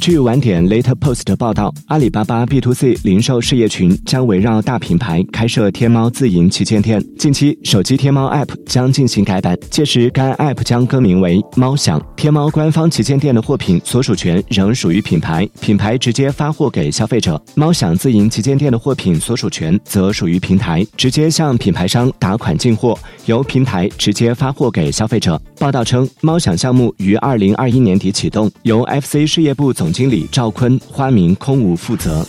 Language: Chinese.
据晚点 Later Post 报道，阿里巴巴 B to C 零售事业群将围绕大品牌开设天猫自营旗舰店。近期，手机天猫 App 将进行改版，届时该 App 将更名为猫享。天猫官方旗舰店的货品所属权仍属于品牌，品牌直接发货给消费者；猫享自营旗舰店的货品所属权则属于平台，直接向品牌商打款进货，由平台直接发货给消费者。报道称，猫享项目于二零二一年底启动，由 FC 事业部总总经理赵坤花名空无负责。